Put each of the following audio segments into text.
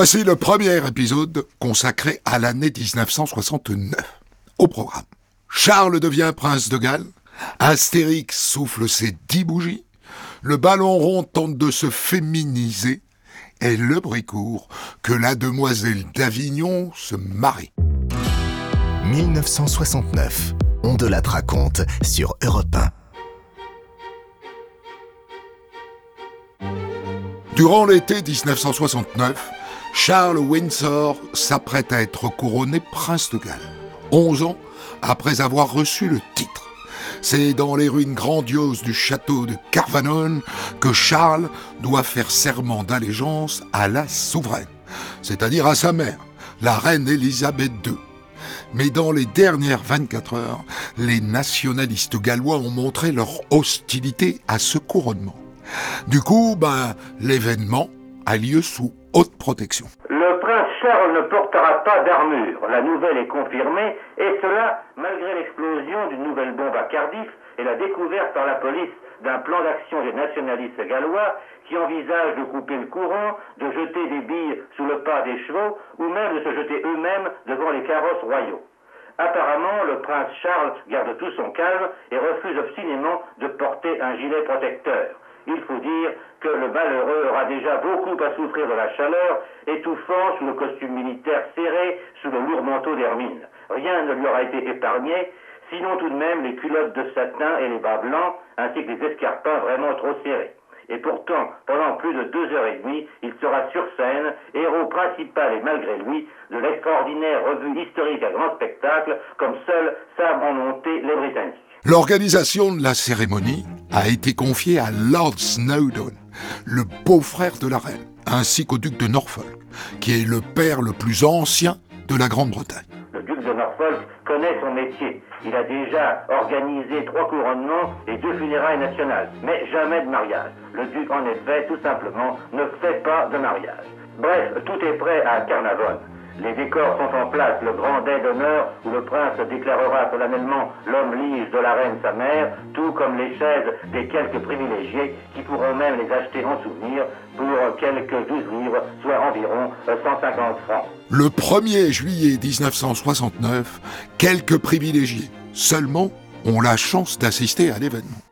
Voici le premier épisode consacré à l'année 1969. Au programme. Charles devient prince de Galles, Astérix souffle ses dix bougies, le ballon rond tente de se féminiser, et le bricourt que la demoiselle d'Avignon se marie. 1969. On de la raconte sur Europe 1. Durant l'été 1969, Charles Windsor s'apprête à être couronné prince de Galles, 11 ans après avoir reçu le titre. C'est dans les ruines grandioses du château de Carvanon que Charles doit faire serment d'allégeance à la souveraine, c'est-à-dire à sa mère, la reine Élisabeth II. Mais dans les dernières 24 heures, les nationalistes gallois ont montré leur hostilité à ce couronnement. Du coup, ben, l'événement a lieu sous haute protection. Le prince Charles ne portera pas d'armure. La nouvelle est confirmée, et cela malgré l'explosion d'une nouvelle bombe à Cardiff et la découverte par la police d'un plan d'action des nationalistes gallois qui envisagent de couper le courant, de jeter des billes sous le pas des chevaux ou même de se jeter eux-mêmes devant les carrosses royaux. Apparemment, le prince Charles garde tout son calme et refuse obstinément de porter un gilet protecteur. Il faut dire que le malheureux aura déjà beaucoup à souffrir de la chaleur, étouffant sous le costume militaire serré, sous le lourd manteau d'hermine. Rien ne lui aura été épargné, sinon tout de même les culottes de satin et les bas blancs, ainsi que les escarpins vraiment trop serrés. Et pourtant, pendant plus de deux heures et demie, il sera sur scène, héros principal et malgré lui, de l'extraordinaire revue historique à grand spectacle, comme seuls savent en monter les Britanniques. L'organisation de la cérémonie a été confiée à Lord Snowdon, le beau-frère de la reine, ainsi qu'au duc de Norfolk, qui est le père le plus ancien de la Grande-Bretagne. Le duc de Norfolk connaît son métier. Il a déjà organisé trois couronnements et deux funérailles nationales, mais jamais de mariage. Le duc, en effet, tout simplement, ne fait pas de mariage. Bref, tout est prêt à Carnavon. Les décors sont en place, le grand dais d'honneur où le prince déclarera solennellement l'homme lige de la reine sa mère, tout comme les chaises des quelques privilégiés qui pourront même les acheter en souvenir pour quelques 12 livres, soit environ 150 francs. Le 1er juillet 1969, quelques privilégiés seulement ont la chance d'assister à l'événement.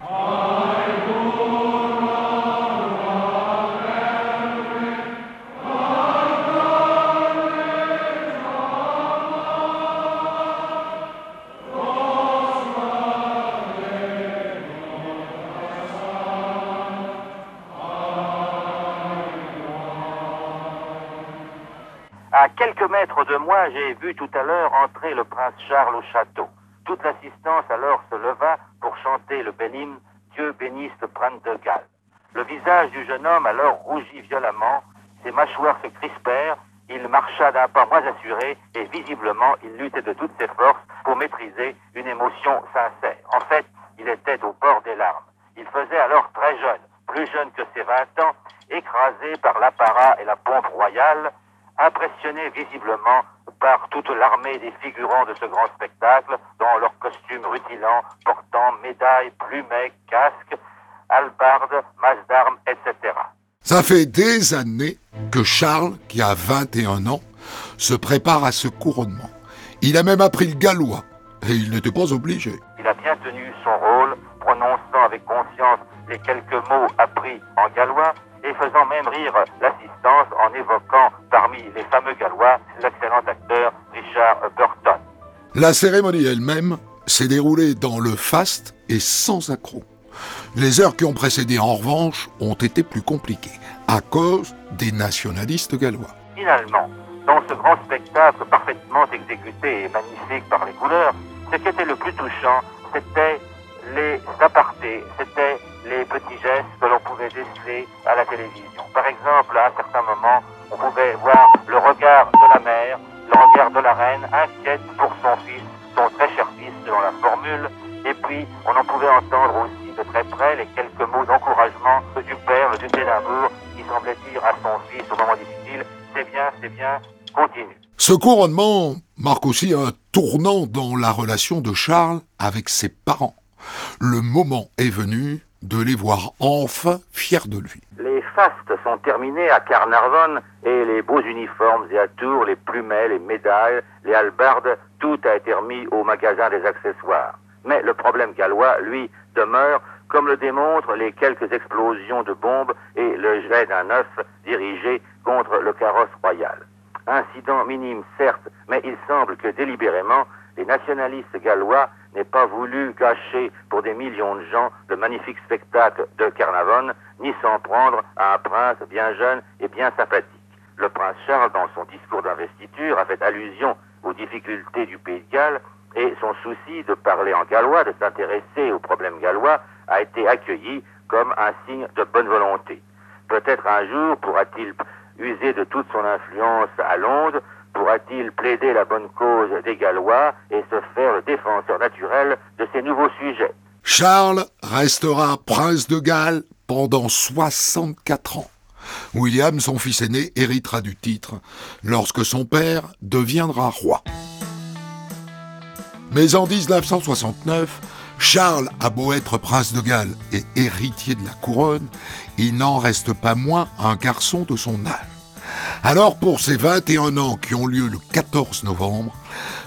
Moi, j'ai vu tout à l'heure entrer le prince Charles au château. Toute l'assistance alors se leva pour chanter le bel hymne Dieu bénisse le prince de Galles. Le visage du jeune homme alors rougit violemment, ses mâchoires se crispèrent, il marcha d'un pas moins assuré et visiblement il luttait de toutes ses forces pour maîtriser une émotion sincère. En fait, il était au bord des larmes. Il faisait alors très jeune, plus jeune que ses 20 ans, écrasé par l'apparat et la pompe royale, impressionné visiblement par toute l'armée des figurants de ce grand spectacle, dans leurs costumes rutilants, portant médailles, plumets, casques, albardes, masses d'armes, etc. Ça fait des années que Charles, qui a 21 ans, se prépare à ce couronnement. Il a même appris le gallois, et il n'était pas obligé. Il a bien tenu son rôle, prononçant avec conscience les quelques mots appris en gallois, et faisant même rire l'assistance en évoquant parmi les fameux Gallois l'excellent acteur Richard Burton. La cérémonie elle-même s'est déroulée dans le faste et sans accroc. Les heures qui ont précédé, en revanche, ont été plus compliquées, à cause des nationalistes gallois. Finalement, dans ce grand spectacle parfaitement exécuté et magnifique par les couleurs, ce qui était le plus touchant, c'était les apartés, c'était les petits gestes que l'on pouvait déceler à la télévision. Par exemple, à un certain moment, on pouvait voir le regard de la mère, le regard de la reine, inquiète pour son fils, son très cher fils, selon la formule, et puis on en pouvait entendre aussi de très près les quelques mots d'encouragement du père, le duc qui semblait dire à son fils au moment difficile, c'est bien, c'est bien, continue. Ce couronnement marque aussi un tournant dans la relation de Charles avec ses parents. Le moment est venu de les voir enfin fiers de lui. Les fastes sont terminés à Carnarvon et les beaux uniformes et atours, les plumets, les médailles, les halbardes, tout a été remis au magasin des accessoires. Mais le problème gallois, lui, demeure, comme le démontrent les quelques explosions de bombes et le jet d'un œuf dirigé contre le carrosse royal. Incident minime, certes, mais il semble que délibérément, les nationalistes gallois n'aient pas voulu gâcher pour des millions de gens le magnifique spectacle de Carnavon, ni s'en prendre à un prince bien jeune et bien sympathique. Le prince Charles, dans son discours d'investiture, a fait allusion aux difficultés du pays de Galles et son souci de parler en gallois, de s'intéresser aux problèmes gallois, a été accueilli comme un signe de bonne volonté. Peut-être un jour pourra-t-il user de toute son influence à Londres, pourra-t-il plaider la bonne cause des Gallois et se faire le défenseur naturel de ces nouveaux sujets. Charles restera prince de Galles pendant 64 ans. William, son fils aîné, héritera du titre lorsque son père deviendra roi. Mais en 1969, Charles a beau être prince de Galles et héritier de la couronne, il n'en reste pas moins un garçon de son âge. Alors pour ses 21 ans qui ont lieu le 14 novembre,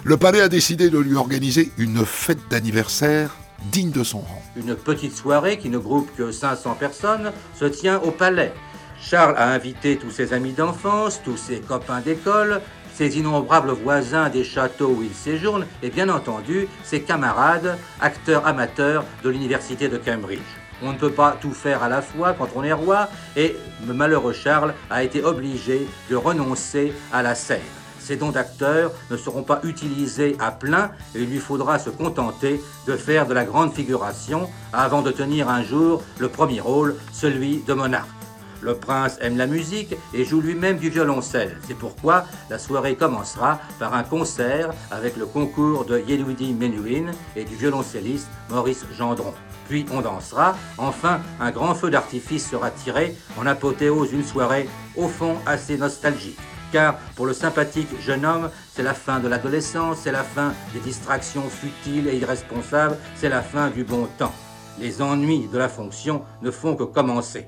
le palais a décidé de lui organiser une fête d'anniversaire digne de son rang. Une petite soirée qui ne groupe que 500 personnes se tient au palais. Charles a invité tous ses amis d'enfance, tous ses copains d'école, ses innombrables voisins des châteaux où il séjourne et bien entendu ses camarades, acteurs amateurs de l'université de Cambridge. On ne peut pas tout faire à la fois quand on est roi et le malheureux Charles a été obligé de renoncer à la scène. Ces dons d'acteurs ne seront pas utilisés à plein et il lui faudra se contenter de faire de la grande figuration avant de tenir un jour le premier rôle, celui de monarque. Le prince aime la musique et joue lui-même du violoncelle. C'est pourquoi la soirée commencera par un concert avec le concours de Yeludi Menuhin et du violoncelliste Maurice Gendron. Puis on dansera. Enfin, un grand feu d'artifice sera tiré en apothéose d'une soirée au fond assez nostalgique. Car pour le sympathique jeune homme, c'est la fin de l'adolescence, c'est la fin des distractions futiles et irresponsables, c'est la fin du bon temps. Les ennuis de la fonction ne font que commencer.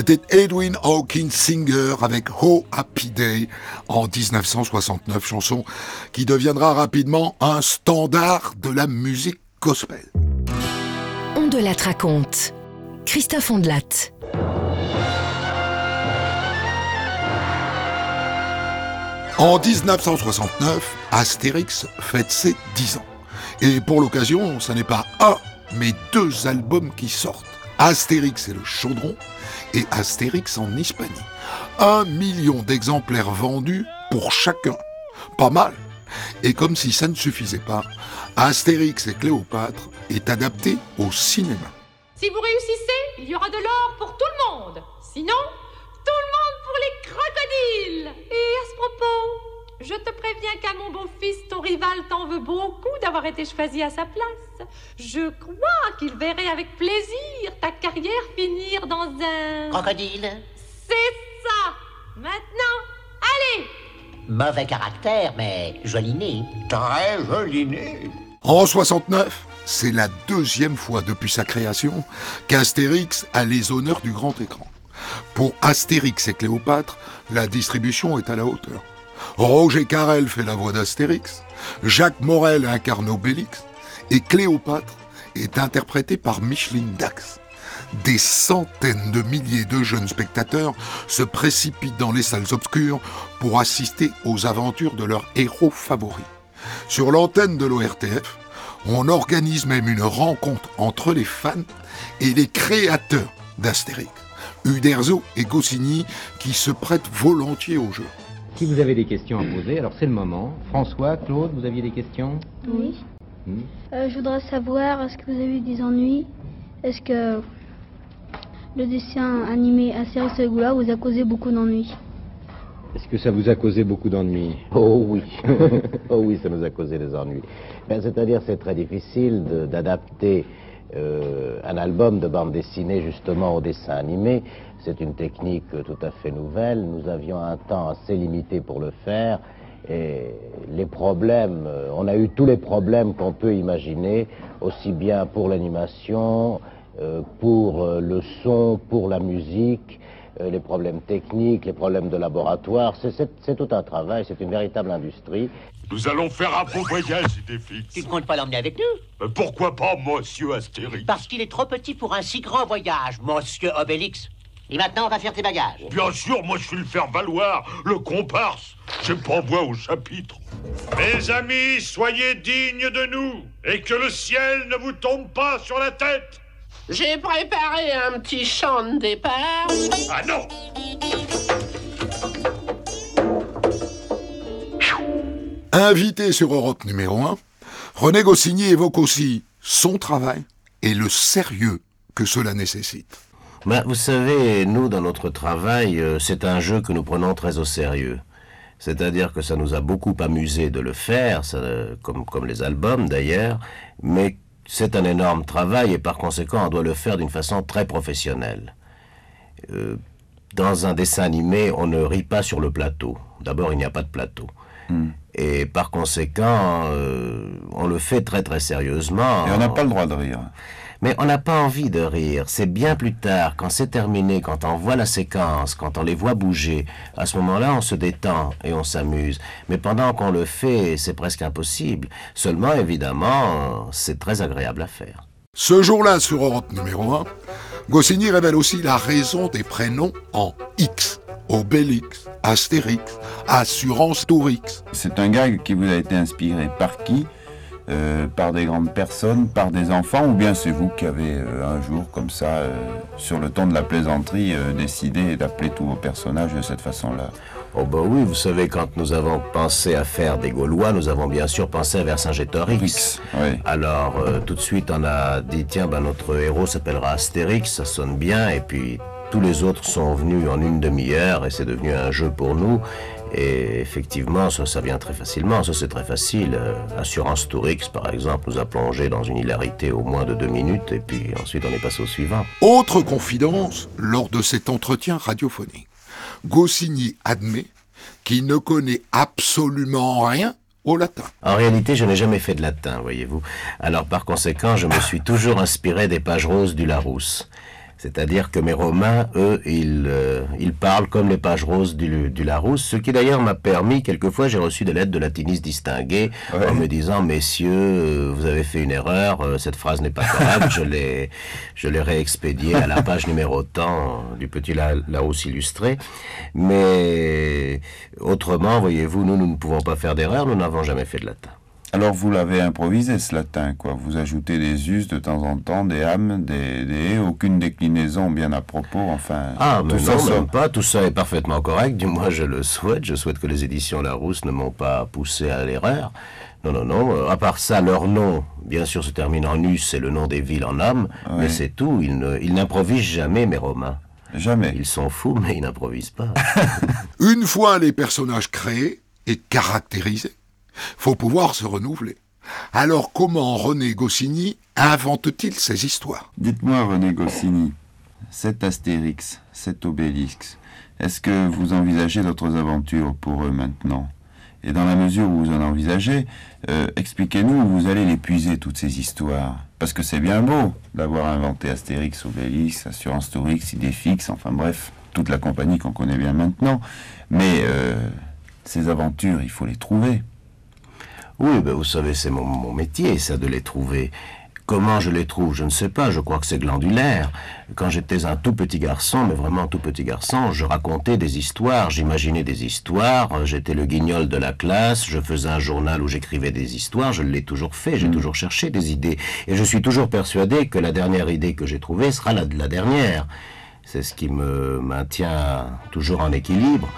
C'était Edwin Hawkins Singer avec Ho Happy Day en 1969, chanson qui deviendra rapidement un standard de la musique gospel. On de la raconte. Christophe Ondelat. En 1969, Astérix fête ses 10 ans. Et pour l'occasion, ce n'est pas un, mais deux albums qui sortent. Astérix et le chaudron et Astérix en Hispanie. Un million d'exemplaires vendus pour chacun. Pas mal. Et comme si ça ne suffisait pas, Astérix et Cléopâtre est adapté au cinéma. Si vous réussissez, il y aura de l'or pour tout le monde. Sinon, tout le monde pour les crocodiles. Et à ce propos, je te préviens qu'à mon beau-fils, ton rival t'en veut beaucoup d'avoir été choisi à sa place. Je crois qu'il verrait avec plaisir ta carrière finir dans un... Crocodile C'est ça Maintenant, allez Mauvais caractère, mais joli nez. Très joli nez. En 69, c'est la deuxième fois depuis sa création qu'Astérix a les honneurs du grand écran. Pour Astérix et Cléopâtre, la distribution est à la hauteur. Roger Carrel fait la voix d'Astérix, Jacques Morel incarne Obélix, et Cléopâtre est interprétée par Micheline Dax. Des centaines de milliers de jeunes spectateurs se précipitent dans les salles obscures pour assister aux aventures de leur héros favori. Sur l'antenne de l'ORTF, on organise même une rencontre entre les fans et les créateurs d'Astérix, Uderzo et Goscinny, qui se prêtent volontiers au jeu. Si vous avez des questions à poser, alors c'est le moment. François, Claude, vous aviez des questions Oui. Hmm. Euh, je voudrais savoir, est-ce que vous avez eu des ennuis? Est-ce que le dessin animé Astérix et Goula vous a causé beaucoup d'ennuis? Est-ce que ça vous a causé beaucoup d'ennuis? Oh oui, oh oui, ça nous a causé des ennuis. Ben, C'est-à-dire c'est très difficile de- d'adapter euh, un album de bande dessinée justement au dessin animé. C'est une technique tout à fait nouvelle. Nous avions un temps assez limité pour le faire. Et les problèmes, euh, on a eu tous les problèmes qu'on peut imaginer, aussi bien pour l'animation, euh, pour euh, le son, pour la musique, les problèmes techniques, les problèmes de laboratoire. C'est tout un travail, c'est une véritable industrie. Nous allons faire un beau voyage, Idéfix. Tu ne comptes pas l'emmener avec nous? Mais pourquoi pas, monsieur Astérix? Parce qu'il est trop petit pour un si grand voyage, monsieur Obélix. Et maintenant, on va faire tes bagages. Bien sûr, moi je suis le faire valoir, le comparse. J'ai pas voix au chapitre. Mes amis, soyez dignes de nous et que le ciel ne vous tombe pas sur la tête. J'ai préparé un petit chant de départ. Ah non Invité sur Europe numéro 1, René Goscinny évoque aussi son travail et le sérieux que cela nécessite. Ben, vous savez, nous, dans notre travail, euh, c'est un jeu que nous prenons très au sérieux. C'est-à-dire que ça nous a beaucoup amusé de le faire, ça, euh, comme, comme les albums d'ailleurs, mais c'est un énorme travail et par conséquent, on doit le faire d'une façon très professionnelle. Euh, dans un dessin animé, on ne rit pas sur le plateau. D'abord, il n'y a pas de plateau. Et par conséquent, euh, on le fait très très sérieusement. Et on n'a pas le droit de rire. Mais on n'a pas envie de rire. C'est bien plus tard, quand c'est terminé, quand on voit la séquence, quand on les voit bouger. À ce moment-là, on se détend et on s'amuse. Mais pendant qu'on le fait, c'est presque impossible. Seulement, évidemment, c'est très agréable à faire. Ce jour-là, sur Europe numéro 1, Goscinny révèle aussi la raison des prénoms en X. Obélix, Astérix, Assurance Tourix. C'est un gag qui vous a été inspiré par qui? Euh, Par des grandes personnes, par des enfants, ou bien c'est vous qui avez euh, un jour, comme ça, euh, sur le ton de la plaisanterie, décidé d'appeler tous vos personnages de cette façon-là? Oh bah oui, vous savez, quand nous avons pensé à faire des Gaulois, nous avons bien sûr pensé à Vercingétorix. Oui. Alors, tout de suite, on a dit, tiens, ben, notre héros s'appellera Astérix, ça sonne bien, et puis tous les autres sont venus en une demi-heure, et c'est devenu un jeu pour nous. Et effectivement, ça, ça vient très facilement, ça c'est très facile. Euh, Assurance Tourix, par exemple, nous a plongé dans une hilarité au moins de deux minutes, et puis ensuite on est passé au suivant. Autre confidence lors de cet entretien radiophonique. Goscinny admet qu'il ne connaît absolument rien au latin. En réalité, je n'ai jamais fait de latin, voyez-vous. Alors par conséquent, je me suis toujours inspiré des pages roses du Larousse. C'est-à-dire que mes Romains, eux, ils, euh, ils parlent comme les pages roses du, du Larousse, ce qui d'ailleurs m'a permis, quelquefois j'ai reçu des lettres de latinistes distingués en me disant, messieurs, euh, vous avez fait une erreur, euh, cette phrase n'est pas correcte, je l'ai, je l'ai réexpédiée à la page numéro tant du petit La- Larousse illustré. Mais autrement, voyez-vous, nous, nous ne pouvons pas faire d'erreur, nous n'avons jamais fait de latin. Alors vous l'avez improvisé ce latin, quoi. Vous ajoutez des us de temps en temps, des âmes, des, des aucune déclinaison bien à propos, enfin. Ah, mais tout ça non, sort- même pas. Tout ça est parfaitement correct. Du moins, je le souhaite. Je souhaite que les éditions Larousse ne m'ont pas poussé à l'erreur. Non, non, non. euh, À part ça, leur nom, bien sûr, se termine en us, c'est le nom des villes en âme. Mais c'est tout. Ils ne- ils n'improvisent jamais, mes Romains. Jamais. Ils sont fous, mais ils n'improvisent pas. Une fois les personnages créés et caractérisés, faut pouvoir se renouveler. Alors comment René Goscinny invente-t-il ces histoires? Dites-moi, René Goscinny, cet Astérix, cet Obélix, est-ce que vous envisagez d'autres aventures pour eux maintenant? Et dans la mesure où vous en envisagez, euh, expliquez-nous où vous allez les puiser, toutes ces histoires. Parce que c'est bien beau d'avoir inventé Astérix, Obélix, Assurance Tourix, Idéfix, enfin bref, toute la compagnie qu'on connaît bien maintenant. Mais euh, ces aventures, il faut les trouver. Oui, ben vous savez, c'est mon, mon métier, ça, de les trouver. Comment je les trouve, je ne sais pas, je crois que c'est glandulaire. Quand j'étais un tout petit garçon, mais vraiment un tout petit garçon, je racontais des histoires, j'imaginais des histoires, euh, j'étais le guignol de la classe, je faisais un journal où j'écrivais des histoires, je l'ai toujours fait, j'ai toujours cherché des idées. Et je suis toujours persuadé que la dernière idée que j'ai trouvée sera la, la dernière. C'est ce qui me maintient toujours en équilibre.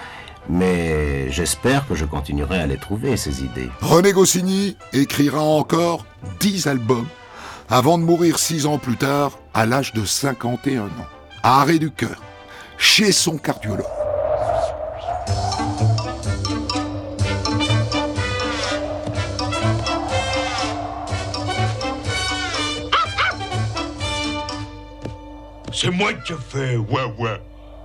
Mais j'espère que je continuerai à les trouver, ces idées. René Goscinny écrira encore 10 albums avant de mourir 6 ans plus tard à l'âge de 51 ans, à arrêt du cœur, chez son cardiologue. C'est moi qui ai fait ouais ouais.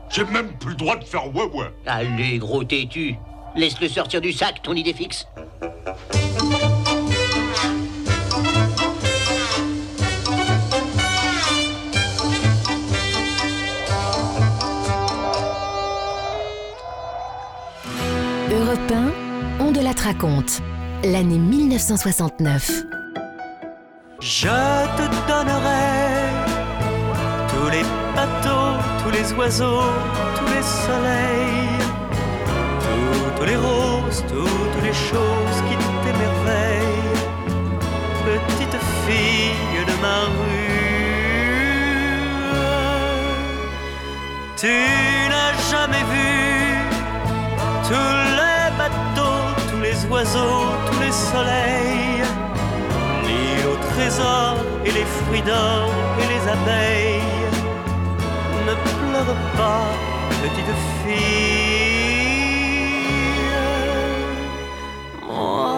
J'ai même plus le droit de faire ouais ouais. Allez, gros têtu. Laisse-le sortir du sac, ton idée fixe. Europe 1, on de la raconte. L'année 1969. Je te donnerai tous les bateaux, tous les oiseaux, tous les soleils, toutes les roses, toutes les choses qui t'émerveillent, petite fille de ma rue. Tu n'as jamais vu tous les bateaux, tous les oiseaux, tous les soleils l'île au trésor et les fruits d'or et les abeilles. Petite fille. Moi,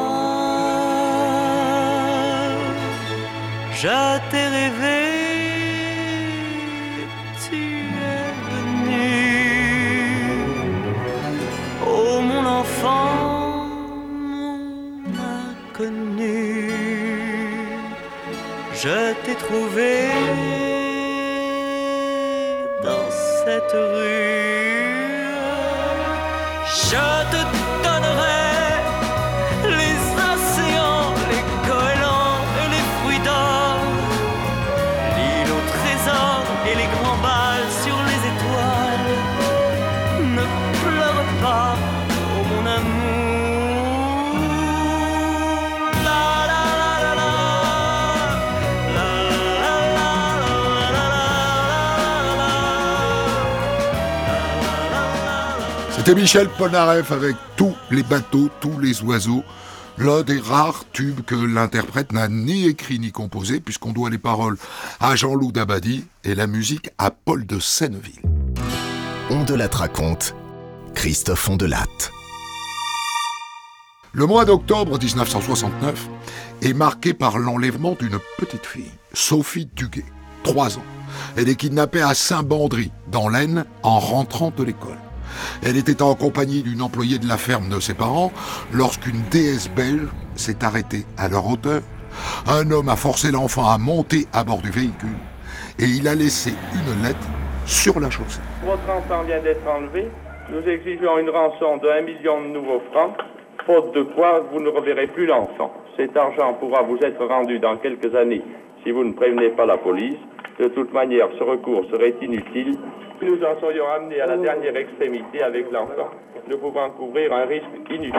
je t'ai rêvé, tu es venu. Oh mon enfant, mon inconnu. Je t'ai trouvé cette rue. Je te C'était Michel Polnareff avec tous les bateaux, tous les oiseaux. L'un des rares tubes que l'interprète n'a ni écrit ni composé, puisqu'on doit les paroles à Jean-Loup Dabadi et la musique à Paul de Senneville. On de la raconte. Christophe Ondelatte. Le mois d'octobre 1969 est marqué par l'enlèvement d'une petite fille, Sophie Duguet, 3 ans. Elle est kidnappée à Saint-Bandry, dans l'Aisne, en rentrant de l'école. Elle était en compagnie d'une employée de la ferme de ses parents lorsqu'une déesse belge s'est arrêtée à leur hauteur. Un homme a forcé l'enfant à monter à bord du véhicule et il a laissé une lettre sur la chaussée. Votre enfant vient d'être enlevé. Nous exigeons une rançon de 1 million de nouveaux francs, faute de quoi vous ne reverrez plus l'enfant. Cet argent pourra vous être rendu dans quelques années si vous ne prévenez pas la police. De toute manière, ce recours serait inutile. Nous en serions amenés à la dernière extrémité avec l'enfant. Nous pouvons couvrir un risque inutile.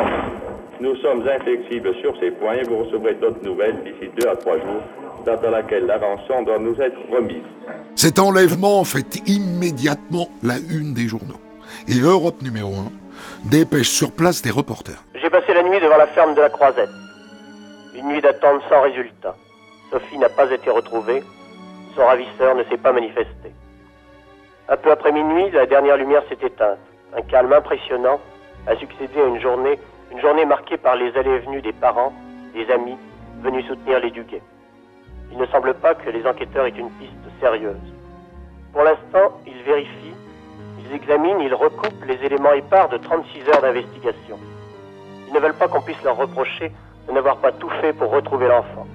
Nous sommes inflexibles sur ces points et vous recevrez d'autres nouvelles d'ici deux à trois jours, date à laquelle la rançon doit nous être remise. Cet enlèvement fait immédiatement la une des journaux. Et Europe numéro 1 dépêche sur place des reporters. J'ai passé la nuit devant la ferme de la Croisette. Une nuit d'attente sans résultat. Sophie n'a pas été retrouvée. Son ravisseur ne s'est pas manifesté. Un peu après minuit, la dernière lumière s'est éteinte. Un calme impressionnant a succédé à une journée, une journée marquée par les allées et venues des parents, des amis venus soutenir les Duguay. Il ne semble pas que les enquêteurs aient une piste sérieuse. Pour l'instant, ils vérifient, ils examinent, ils recoupent les éléments épars de 36 heures d'investigation. Ils ne veulent pas qu'on puisse leur reprocher de n'avoir pas tout fait pour retrouver l'enfant.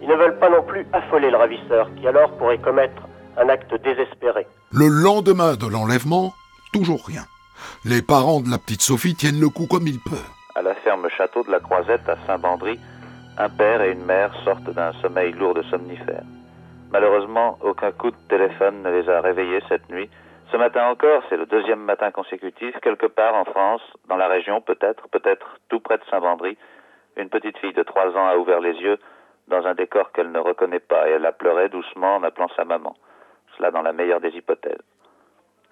Ils ne veulent pas non plus affoler le ravisseur, qui alors pourrait commettre un acte désespéré. Le lendemain de l'enlèvement, toujours rien. Les parents de la petite Sophie tiennent le coup comme ils peuvent. À la ferme château de la Croisette à Saint-Bandry, un père et une mère sortent d'un sommeil lourd de somnifères. Malheureusement, aucun coup de téléphone ne les a réveillés cette nuit. Ce matin encore, c'est le deuxième matin consécutif, quelque part en France, dans la région peut-être, peut-être tout près de Saint-Bandry, une petite fille de trois ans a ouvert les yeux dans un décor qu'elle ne reconnaît pas et elle a pleuré doucement en appelant sa maman. Cela dans la meilleure des hypothèses.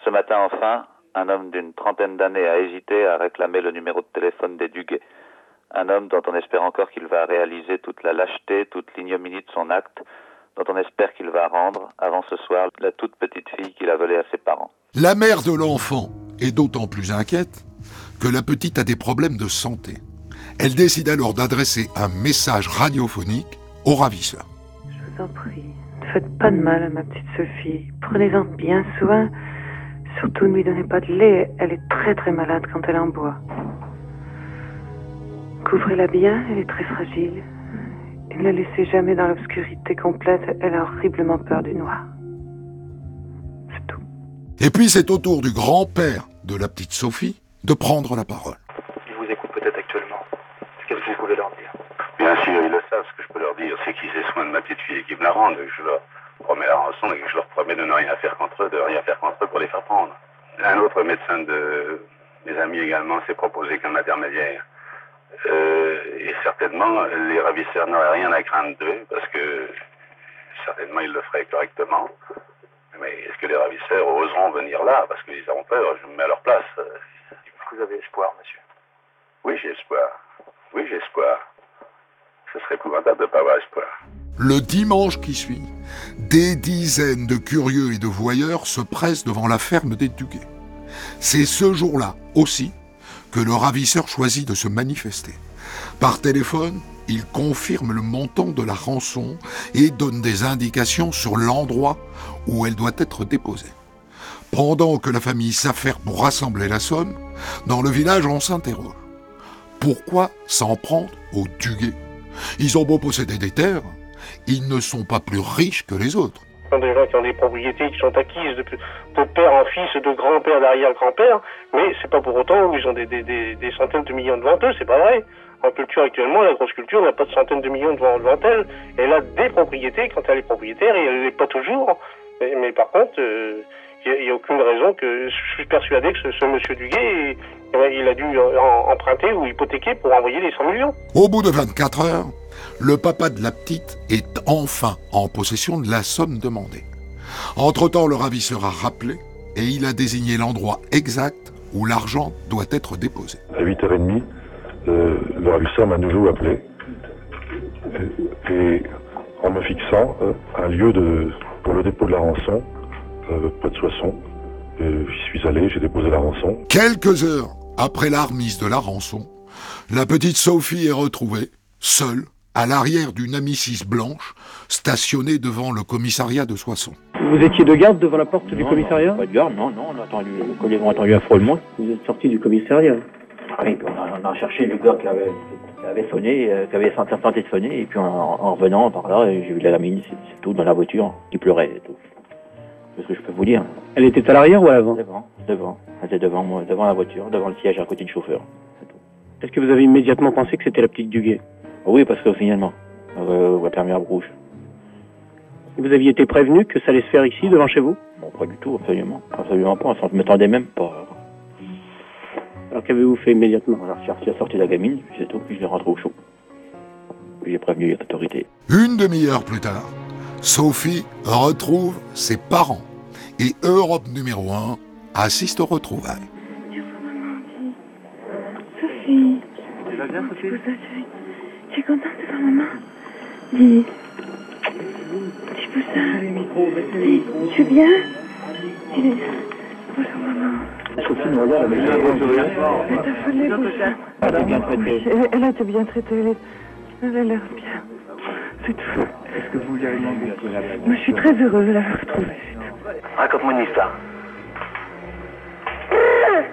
Ce matin enfin, un homme d'une trentaine d'années a hésité à réclamer le numéro de téléphone des Duguay. Un homme dont on espère encore qu'il va réaliser toute la lâcheté, toute l'ignominie de son acte, dont on espère qu'il va rendre, avant ce soir, la toute petite fille qu'il a volée à ses parents. La mère de l'enfant est d'autant plus inquiète que la petite a des problèmes de santé. Elle décide alors d'adresser un message radiophonique au ravisseur. Je vous en prie, ne faites pas de mal à ma petite Sophie. Prenez-en bien soin. Surtout ne lui donnez pas de lait. Elle est très très malade quand elle en boit. Couvrez-la bien, elle est très fragile. Et ne la laissez jamais dans l'obscurité complète. Elle a horriblement peur du noir. Et puis c'est au tour du grand-père de la petite Sophie de prendre la parole. Ils vous écoutent peut-être actuellement. Qu'est-ce que vous pouvez leur dire Bien sûr, ils le savent. Ce que je peux leur dire, c'est qu'ils aient soin de ma petite fille et qu'ils me la rendent. Que je leur promets la rançon et que je leur promets de ne rien faire contre eux, de rien faire contre eux pour les faire prendre. Un autre médecin de mes amis également s'est proposé comme intermédiaire. Euh, et certainement, les ravisseurs n'auraient rien à craindre d'eux parce que certainement ils le feraient correctement. Mais est-ce que les ravisseurs oseront venir là? Parce qu'ils auront peur, je me mets à leur place. Vous avez espoir, monsieur? Oui, j'ai espoir. Oui, j'ai espoir. Le dimanche qui suit, des dizaines de curieux et de voyeurs se pressent devant la ferme des Duguay. C'est ce jour-là aussi que le ravisseur choisit de se manifester. Par téléphone, il confirme le montant de la rançon et donne des indications sur l'endroit où elle doit être déposée. Pendant que la famille s'affaire pour rassembler la somme, dans le village on s'interroge. Pourquoi s'en prendre aux Duguay Ils ont beau posséder des terres, ils ne sont pas plus riches que les autres. Des gens qui ont des propriétés qui sont acquises de, père en fils, de grand-père, d'arrière-grand-père, mais c'est pas pour autant qu'ils ont des, des, des, des, centaines de millions devant eux, c'est pas vrai. En culture actuellement, la grosse culture n'a pas de centaines de millions devant, devant elle. Elle a des propriétés quand elle est propriétaire et elle n'est pas toujours. Mais, par contre, il euh, n'y a, aucune raison que je suis persuadé que ce, monsieur Duguay, il a dû emprunter ou hypothéquer pour envoyer les 100 millions. Au bout de 24 heures, le papa de la petite est enfin en possession de la somme demandée. Entre-temps, le ravisseur a rappelé et il a désigné l'endroit exact où l'argent doit être déposé. À 8h30, euh, le ravisseur m'a nouveau appelé et, et en me fixant euh, un lieu de, pour le dépôt de la rançon euh, près de Soissons. J'y suis allé, j'ai déposé la rançon. Quelques heures après la remise de la rançon, la petite Sophie est retrouvée, seule, à l'arrière d'une Amicis blanche, stationnée devant le commissariat de Soissons. Vous étiez de garde devant la porte du commissariat non, Pas de garde, non, non, on a attendu, les collègues ont attendu un frôlement. Vous êtes sorti du commissariat Oui, puis on a, on a cherché le gars qui avait, qui avait sonné, euh, qui avait tenté de sonner, et puis en, en revenant par là, j'ai vu la gamine, c'est tout, dans la voiture, qui pleurait et tout. C'est ce que je peux vous dire. Elle était à l'arrière ou à l'avant? Devant, devant. Elle était devant moi, devant la voiture, devant le siège à côté du chauffeur. Est-ce que vous avez immédiatement pensé que c'était la petite Duguay? Oui, parce que finalement, euh, la première rouge. Vous aviez été prévenu que ça allait se faire ici, devant chez vous? Bon, pas du tout, absolument. Absolument pas, on ne m'attendait même pas. Alors qu'avez-vous fait immédiatement? J'ai la sortie de la gamine, puis c'est tout, puis je l'ai rentré au chaud. J'ai prévenu les autorités. Une demi-heure plus tard, Sophie retrouve ses parents et Europe numéro 1 assiste aux retrouvailles. Sophie. Tu vas bien, Sophie? Je suis contente de voir maman? Dis. Dis pour ça. Tu es bien? Dis. Bonjour maman. Sophie nous regarde avec. Elle t'a. Elle a été bien traitée. Elle, a été bien traitée. Elle a l'air bien. C'est tout. Est-ce que vous lui avez demandé je suis très heureuse de l'avoir retrouvée. Raconte-moi une histoire.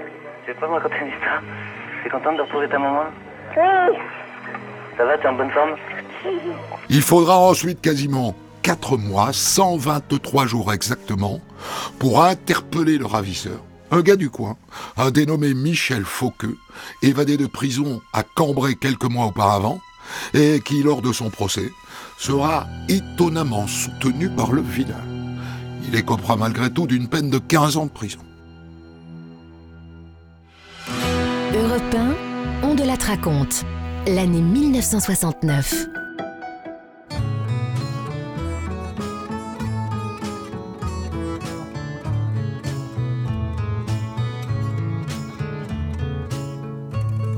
Tu veux pas me raconter une histoire? T'es contente de retrouver ta maman? Ça va, t'es en bonne forme? Il faudra ensuite quasiment 4 mois, 123 jours exactement, pour interpeller le ravisseur. Un gars du coin, un dénommé Michel Fauqueux, évadé de prison à Cambrai quelques mois auparavant, et qui, lors de son procès, sera étonnamment soutenu par le village. Il écopera malgré tout d'une peine de 15 ans de prison. Europe 1, on de la raconte. L'année 1969.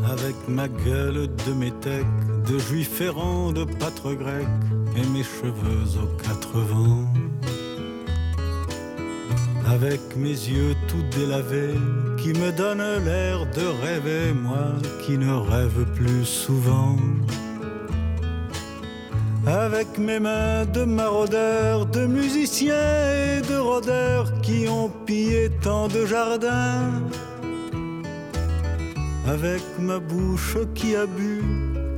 Avec ma gueule de métèque, de juif errant, de pâtre grec, et mes cheveux aux quatre vents. Avec mes yeux tout délavés, qui me donnent l'air de rêver, moi qui ne rêve plus souvent. Avec mes mains de maraudeurs, de musiciens et de rôdeurs qui ont pillé tant de jardins avec ma bouche qui a bu,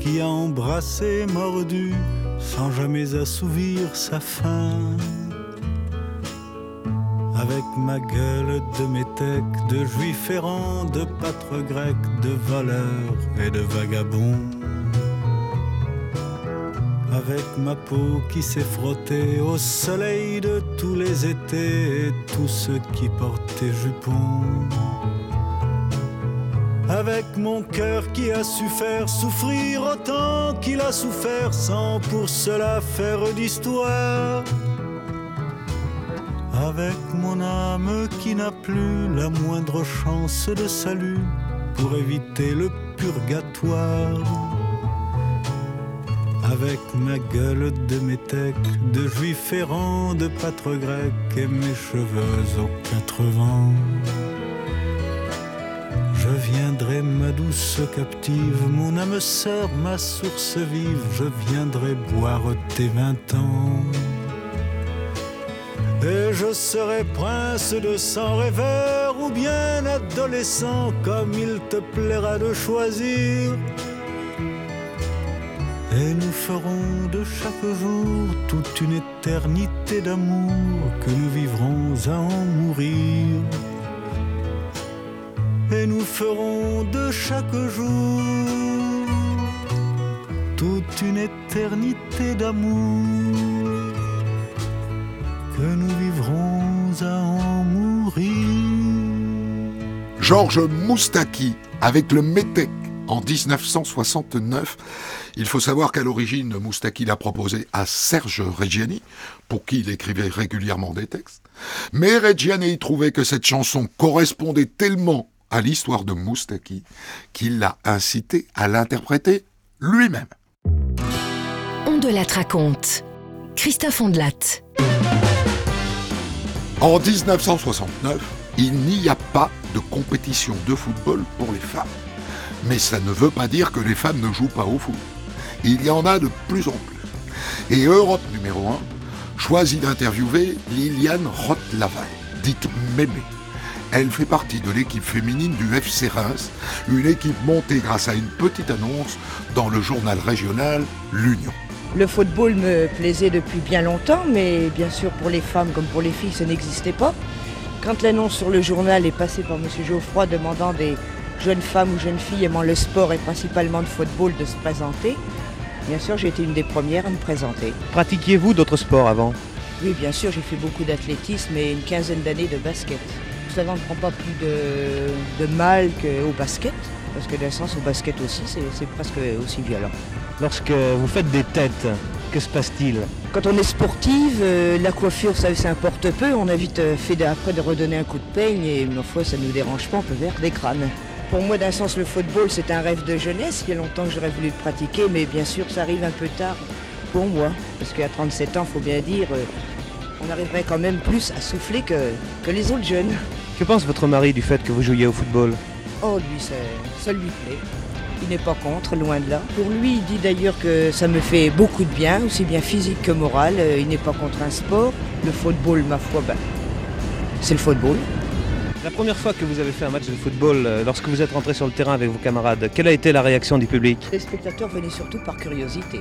qui a embrassé, mordu, sans jamais assouvir sa faim. Avec ma gueule de métèque, de juif errant, de pâtre grec, de voleur et de vagabond. Avec ma peau qui s'est frottée au soleil de tous les étés et tous ceux qui portaient jupons avec mon cœur qui a su faire souffrir autant qu'il a souffert sans pour cela faire d'histoire. Avec mon âme qui n'a plus la moindre chance de salut pour éviter le purgatoire. Avec ma gueule de métèque, de juif errant, de pâtre grec et mes cheveux aux quatre vents. Je viendrai, ma douce captive, mon âme sœur, ma source vive, je viendrai boire tes vingt ans. Et je serai prince de sang rêveur ou bien adolescent, comme il te plaira de choisir. Et nous ferons de chaque jour toute une éternité d'amour que nous vivrons à en mourir et nous ferons de chaque jour toute une éternité d'amour que nous vivrons à en mourir. Georges Moustaki avec le Métèque en 1969. Il faut savoir qu'à l'origine, Moustaki l'a proposé à Serge Reggiani, pour qui il écrivait régulièrement des textes. Mais Reggiani trouvait que cette chanson correspondait tellement à l'histoire de Moustaki qu'il l'a incité à l'interpréter lui-même. Ondelat raconte. Christophe Ondelat. En 1969, il n'y a pas de compétition de football pour les femmes. Mais ça ne veut pas dire que les femmes ne jouent pas au foot. Il y en a de plus en plus. Et Europe numéro 1 choisit d'interviewer Liliane Roth-Laval, dite Mémé. Elle fait partie de l'équipe féminine du FC Reims, une équipe montée grâce à une petite annonce dans le journal régional L'Union. Le football me plaisait depuis bien longtemps, mais bien sûr pour les femmes comme pour les filles, ça n'existait pas. Quand l'annonce sur le journal est passée par M. Geoffroy demandant des jeunes femmes ou jeunes filles aimant le sport et principalement le football de se présenter, bien sûr j'ai été une des premières à me présenter. Pratiquiez-vous d'autres sports avant? Oui, bien sûr, j'ai fait beaucoup d'athlétisme et une quinzaine d'années de basket. Ça ne prend pas plus de, de mal qu'au basket, parce que d'un sens, au basket aussi, c'est presque aussi violent. Lorsque vous faites des têtes, que se passe-t-il? Quand on est sportive, euh, la coiffure, ça, ça importe peu. On a vite fait après de redonner un coup de peigne et ma foi, ça ne nous dérange pas, on peut faire des crânes. Pour moi, d'un sens, le football, c'est un rêve de jeunesse. Il y a longtemps que j'aurais voulu le pratiquer, mais bien sûr, ça arrive un peu tard pour moi. Parce qu'à 37 ans, faut bien dire, euh, on arriverait quand même plus à souffler que, que les autres jeunes. Que pense votre mari du fait que vous jouiez au football? Oh, lui, ça, ça lui plaît. Il n'est pas contre, loin de là. Pour lui, il dit d'ailleurs que ça me fait beaucoup de bien, aussi bien physique que moral. Euh, Il n'est pas contre un sport. Le football, ma foi, ben, c'est le football. La première fois que vous avez fait un match de football, euh, lorsque vous êtes rentré sur le terrain avec vos camarades, quelle a été la réaction du public? Les spectateurs venaient surtout par curiosité.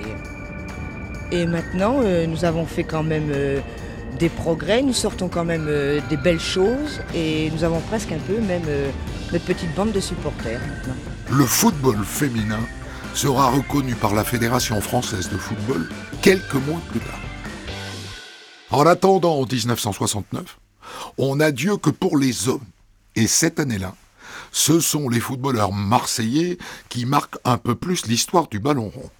Et maintenant, euh, nous avons fait quand même euh, des progrès, nous sortons quand même euh, des belles choses et nous avons presque un peu même euh, notre petite bande de supporters. Le football féminin sera reconnu par la Fédération française de football quelques mois plus tard. En attendant, en 1969, on n'a Dieu que pour les hommes. Et cette année-là, ce sont les footballeurs marseillais qui marquent un peu plus l'histoire du ballon rond.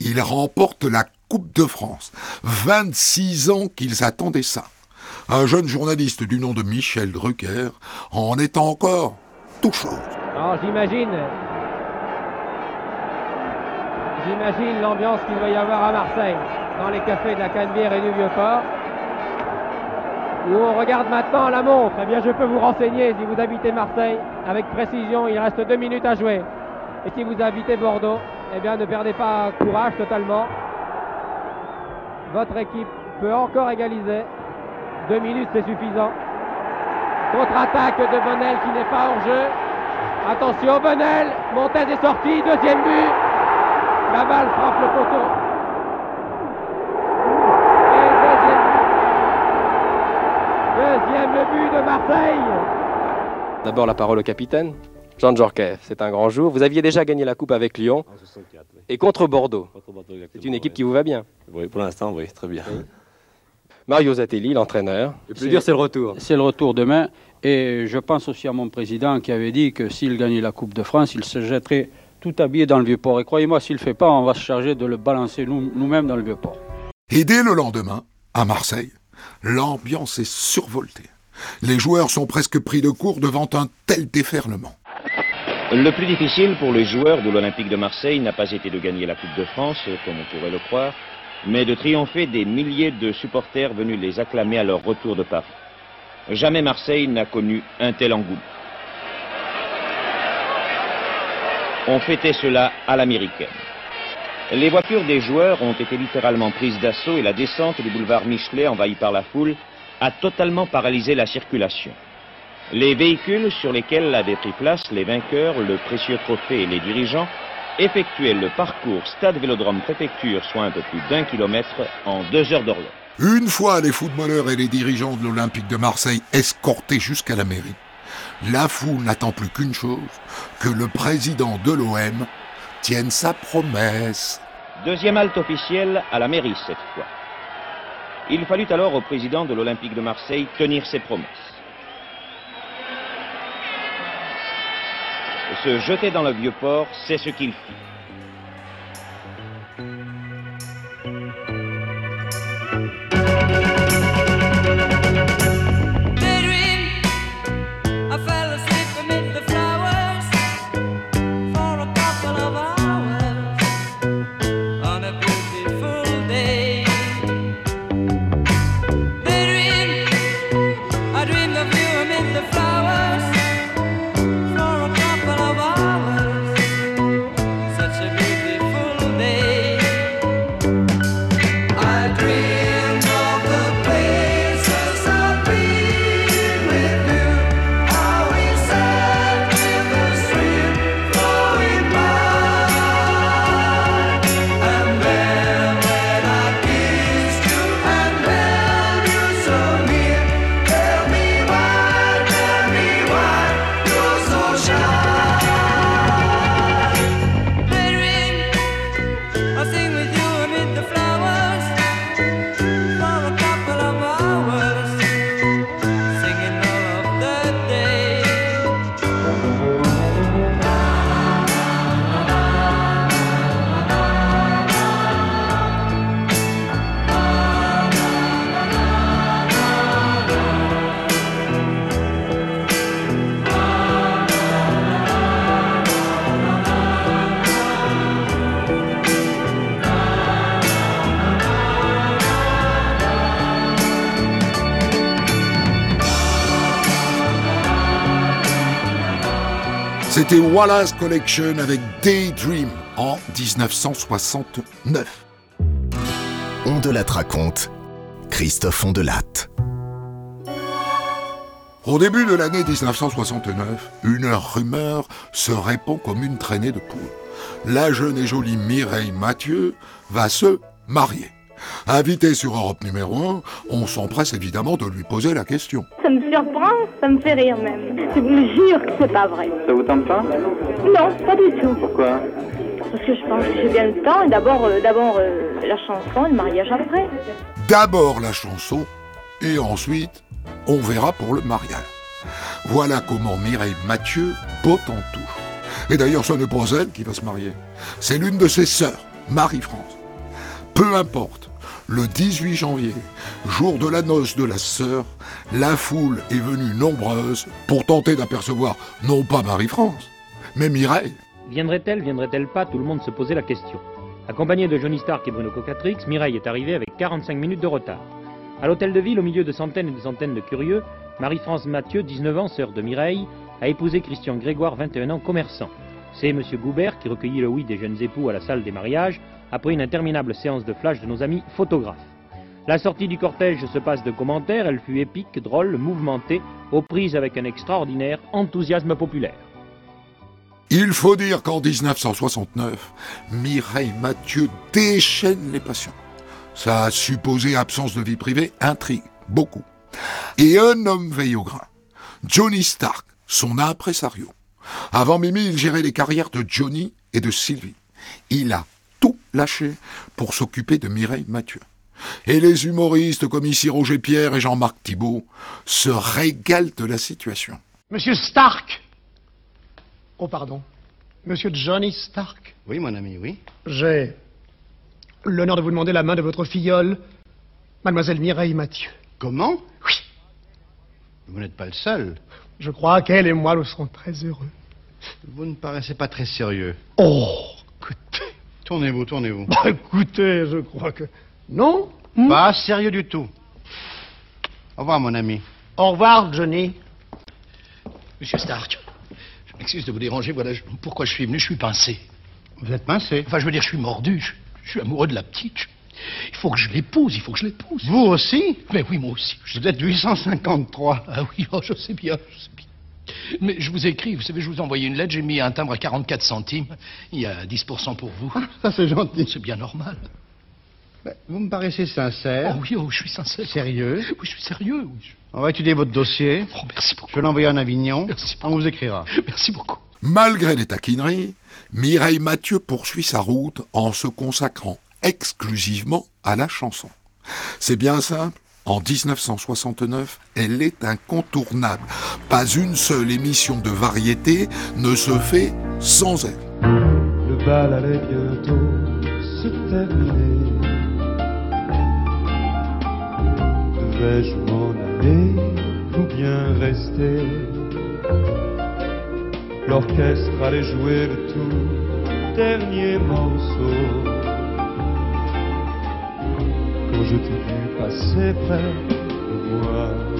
Ils remportent la Coupe de France. 26 ans qu'ils attendaient ça. Un jeune journaliste du nom de Michel Drucker en est encore tout. Alors j'imagine, j'imagine l'ambiance qu'il va y avoir à Marseille, dans les cafés de la Canebière et du Vieux-Port, où on regarde maintenant la montre. Eh bien, je peux vous renseigner si vous habitez Marseille, avec précision, il reste deux minutes à jouer. Et si vous habitez Bordeaux, eh bien, ne perdez pas courage totalement. Votre équipe peut encore égaliser. Deux minutes, c'est suffisant. Contre-attaque de Bonnel qui n'est pas hors jeu. Attention, Bonnel. Montez est sorti. Deuxième but. La balle frappe le poteau. Et deuxième, deuxième but de Marseille. D'abord la parole au capitaine. Jean Djorkaeff, c'est un grand jour. Vous aviez déjà gagné la coupe avec Lyon et contre Bordeaux. C'est une équipe qui vous va bien. Oui, pour l'instant, oui, très bien. Mario Zatelli, l'entraîneur. Le plus dur, c'est le retour. C'est le retour demain. Et je pense aussi à mon président qui avait dit que s'il gagnait la Coupe de France, il se jetterait tout habillé dans le Vieux-Port. Et croyez-moi, s'il ne le fait pas, on va se charger de le balancer nous- nous-mêmes dans le Vieux-Port. Et dès le lendemain, à Marseille, l'ambiance est survoltée. Les joueurs sont presque pris de court devant un tel déferlement. Le plus difficile pour les joueurs de l'Olympique de Marseille n'a pas été de gagner la Coupe de France, comme on pourrait le croire, mais de triompher des milliers de supporters venus les acclamer à leur retour de Paris. Jamais Marseille n'a connu un tel engouement. On fêtait cela à l'américaine. Les voitures des joueurs ont été littéralement prises d'assaut et la descente du boulevard Michelet, envahi par la foule, a totalement paralysé la circulation. Les véhicules sur lesquels avaient pris place les vainqueurs, le précieux trophée et les dirigeants effectuaient le parcours Stade Vélodrome Préfecture, soit un peu plus d'un kilomètre, en deux heures d'horloge. Une fois les footballeurs et les dirigeants de l'Olympique de Marseille escortés jusqu'à la mairie, la foule n'attend plus qu'une chose, que le président de l'OM tienne sa promesse. Deuxième halte officielle à la mairie cette fois. Il fallut alors au président de l'Olympique de Marseille tenir ses promesses. Se jeter dans le vieux port, c'est ce qu'il fit. C'était Wallace Collection avec Daydream en 1969. Ondelat raconte, Christophe Ondelat. Au début de l'année 1969, une rumeur se répand comme une traînée de poules. La jeune et jolie Mireille Mathieu va se marier. Invitée sur Europe numéro 1, on s'empresse évidemment de lui poser la question. Ça me surprend, ça me fait rire même. Je vous jure que c'est pas vrai. Ça vous tente pas? Non, pas du tout. Pourquoi? Parce que je pense que j'ai bien le temps et d'abord euh, d'abord euh, la chanson et le mariage après. D'abord la chanson et ensuite on verra pour le mariage. Voilà comment Mireille Mathieu botte en touche. Et d'ailleurs, ce n'est pas elle qui va se marier. C'est l'une de ses sœurs, Marie-France. Peu importe, le 18 janvier, jour de la noce de la sœur, la foule est venue nombreuse pour tenter d'apercevoir non pas Marie-France, mais Mireille. Viendrait-elle, viendrait-elle pas Tout le monde se posait la question. Accompagnée de Johnny Stark et Bruno Cocatrix, Mireille est arrivée avec 45 minutes de retard. À l'hôtel de ville, au milieu de centaines et de centaines de curieux, Marie-France Mathieu, 19 ans, sœur de Mireille, a épousé Christian Grégoire, 21 ans, commerçant. C'est M. Goubert qui recueillit le oui des jeunes époux à la salle des mariages après une interminable séance de flash de nos amis photographes. La sortie du cortège se passe de commentaires, elle fut épique, drôle, mouvementée, aux prises avec un extraordinaire enthousiasme populaire. Il faut dire qu'en 1969, Mireille Mathieu déchaîne les passions. Ça a supposé absence de vie privée, intrigue, beaucoup. Et un homme veille au grain. Johnny Stark, son impresario. Avant Mimi, il gérait les carrières de Johnny et de Sylvie. Il a tout lâché pour s'occuper de Mireille Mathieu. Et les humoristes comme ici Roger Pierre et Jean-Marc Thibault se régalent de la situation. Monsieur Stark Oh, pardon. Monsieur Johnny Stark Oui, mon ami, oui. J'ai l'honneur de vous demander la main de votre filleule, mademoiselle Mireille Mathieu. Comment? Oui. Vous n'êtes pas le seul. Je crois qu'elle et moi nous serons très heureux. Vous ne paraissez pas très sérieux. Oh, écoutez. Tournez-vous, tournez-vous. Bah, écoutez, je crois que... Non Pas sérieux du tout. Au revoir, mon ami. Au revoir, Johnny. Monsieur Stark, je m'excuse de vous déranger, voilà je- pourquoi je suis venu, je suis pincé. Vous êtes pincé Enfin, je veux dire, je suis mordu, je, je suis amoureux de la petite. Je- Il faut que je l'épouse, il faut que je l'épouse. Vous aussi? Mais oui, moi aussi. Vous êtes 853. Ah oui, oh, je sais bien, je sais bien. Mais je vous écris, vous savez, je vous ai envoyé une lettre, j'ai mis un timbre à 44 centimes. Il y a 10% pour vous. Ça, c'est gentil. C'est bien normal. Ben, Vous me paraissez sincère. Oh oui, oh, je suis sincère. Sérieux? Oui, je suis sérieux, oui. On va étudier votre dossier. Oh, merci beaucoup. Je vais l'envoyer en Avignon. Merci On vous écrira. Merci beaucoup. Malgré les taquineries, Mireille Mathieu poursuit sa route en se consacrant exclusivement à la chanson. C'est bien simple. En 1969, elle est incontournable. Pas une seule émission de variété ne se fait sans elle. Le bal allait bientôt se terminer. Devais-je m'en aller ou bien rester? L'orchestre allait jouer le tout dernier morceau. Quand je t'ai vu passer près de moi.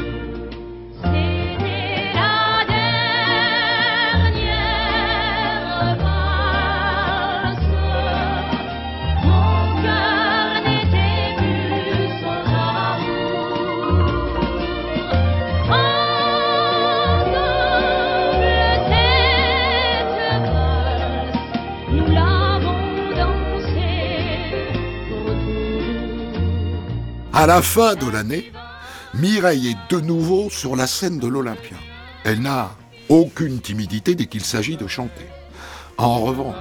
À la fin de l'année, Mireille est de nouveau sur la scène de l'Olympia. Elle n'a aucune timidité dès qu'il s'agit de chanter. En revanche,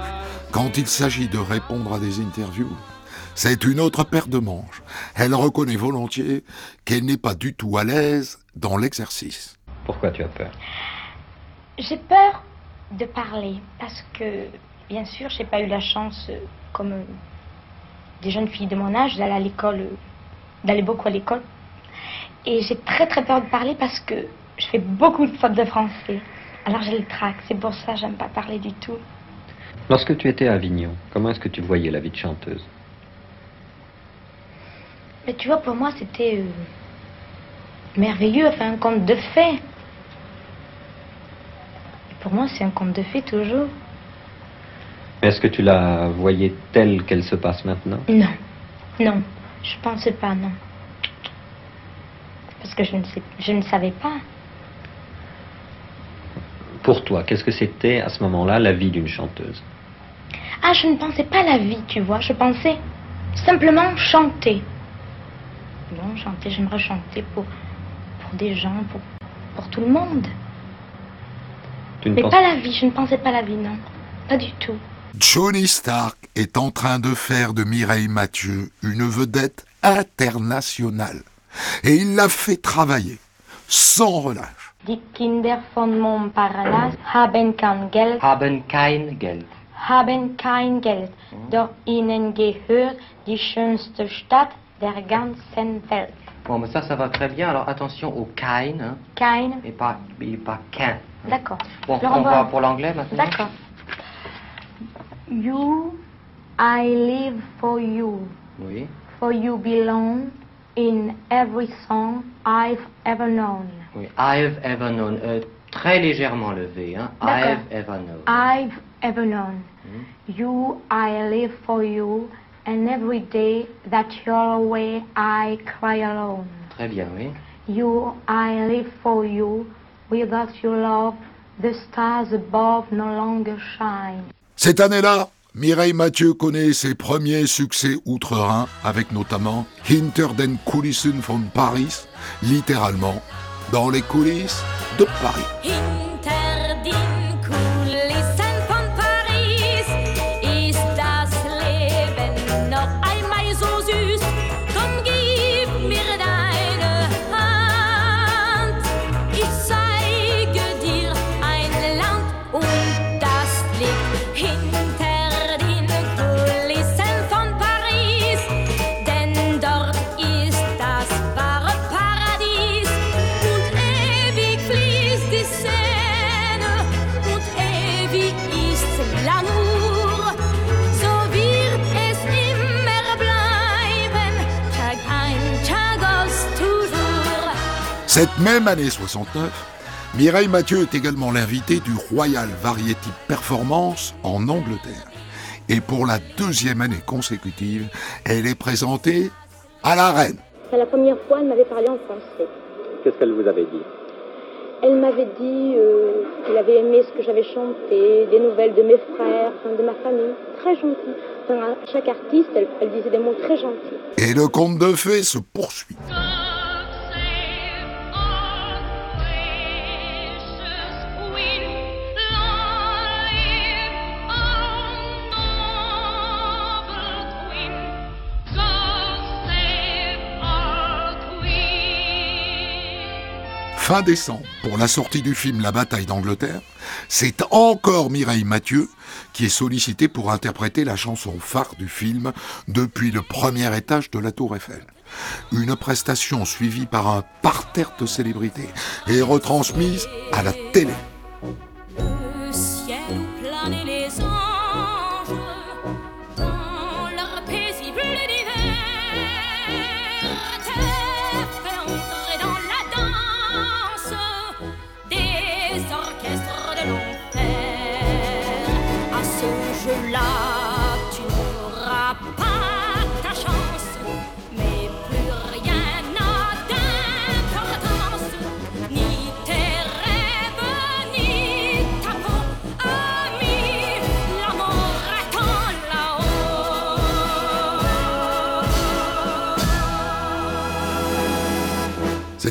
quand il s'agit de répondre à des interviews, c'est une autre paire de manches. Elle reconnaît volontiers qu'elle n'est pas du tout à l'aise dans l'exercice. Pourquoi tu as peur? J'ai peur de parler parce que, bien sûr, j'ai pas eu la chance, euh, comme euh, des jeunes filles de mon âge, d'aller à l'école, euh, d'aller beaucoup à l'école. Et j'ai très très peur de parler parce que je fais beaucoup de fautes de français. Alors j'ai le trac, c'est pour ça que j'aime pas parler du tout. Lorsque tu étais à Avignon, comment est-ce que tu voyais la vie de chanteuse? Mais tu vois, pour moi, c'était euh, merveilleux, enfin un conte de fées. Et Pour moi, c'est un conte de fées toujours. Est-ce que tu la voyais telle qu'elle se passe maintenant? Non, non, je pensais pas, non. Parce que je ne, sais, je ne savais pas. Pour toi, qu'est-ce que c'était à ce moment-là la vie d'une chanteuse? Ah, je ne pensais pas à la vie, tu vois. Je pensais simplement chanter. Bon, chanter, j'aimerais chanter pour, pour des gens, pour, pour tout le monde. Tu ne Mais penses- pas la vie, je ne pensais pas à la vie, non. Pas du tout. Johnny Stark est en train de faire de Mireille Mathieu une vedette internationale. Et il l'a fait travailler, sans relâche. Die Kinder von Montparnasse haben kein Geld, Haben kein Geld. haben kein Geld. Doch ihnen gehört die schönste Stadt der ganzen Welt. Bon, mais ça, ça va très bien. Alors attention au kein, hein, Kein. et pas, et pas qu'un. D'accord. Bon, Je on renvoie. va pour l'anglais maintenant. D'accord. You, I live for you. Oui. For you belong in every song I've ever known. Oui. I've ever known. Euh, très légèrement levé, hein. I've ever known. I've ever known. Hmm. You, I live for you, and every day that you're away, I cry alone. Très bien, oui. You, I live for you. Without your love, the stars above no longer shine. Cette année-là, Mireille Mathieu connaît ses premiers succès outre-Rhin, avec notamment Hinter den Kulissen von Paris, littéralement dans les coulisses de Paris. Cette même année 69, Mireille Mathieu est également l'invitée du Royal Variety Performance en Angleterre. Et pour la deuxième année consécutive, elle est présentée à la reine. C'est la première fois elle m'avait parlé en français. Qu'est-ce qu'elle vous avait dit? Elle m'avait dit euh, qu'elle avait aimé ce que j'avais chanté, des nouvelles de mes frères, de ma famille. Très gentille. Enfin, à chaque artiste, elle, elle disait des mots très gentils. Et le conte de fées se poursuit. Fin décembre, pour la sortie du film La bataille d'Angleterre, c'est encore Mireille Mathieu qui est sollicitée pour interpréter la chanson phare du film depuis le premier étage de la Tour Eiffel. Une prestation suivie par un parterre de célébrités et retransmise à la télé.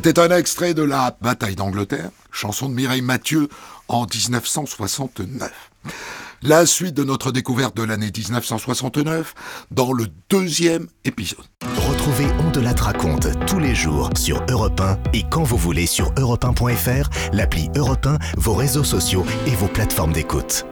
C'était un extrait de la bataille d'Angleterre, chanson de Mireille Mathieu en 1969. La suite de notre découverte de l'année 1969 dans le deuxième épisode. Retrouvez On de la raconte tous les jours sur Europe 1 et quand vous voulez sur europe1.fr, l'appli Europe 1, vos réseaux sociaux et vos plateformes d'écoute.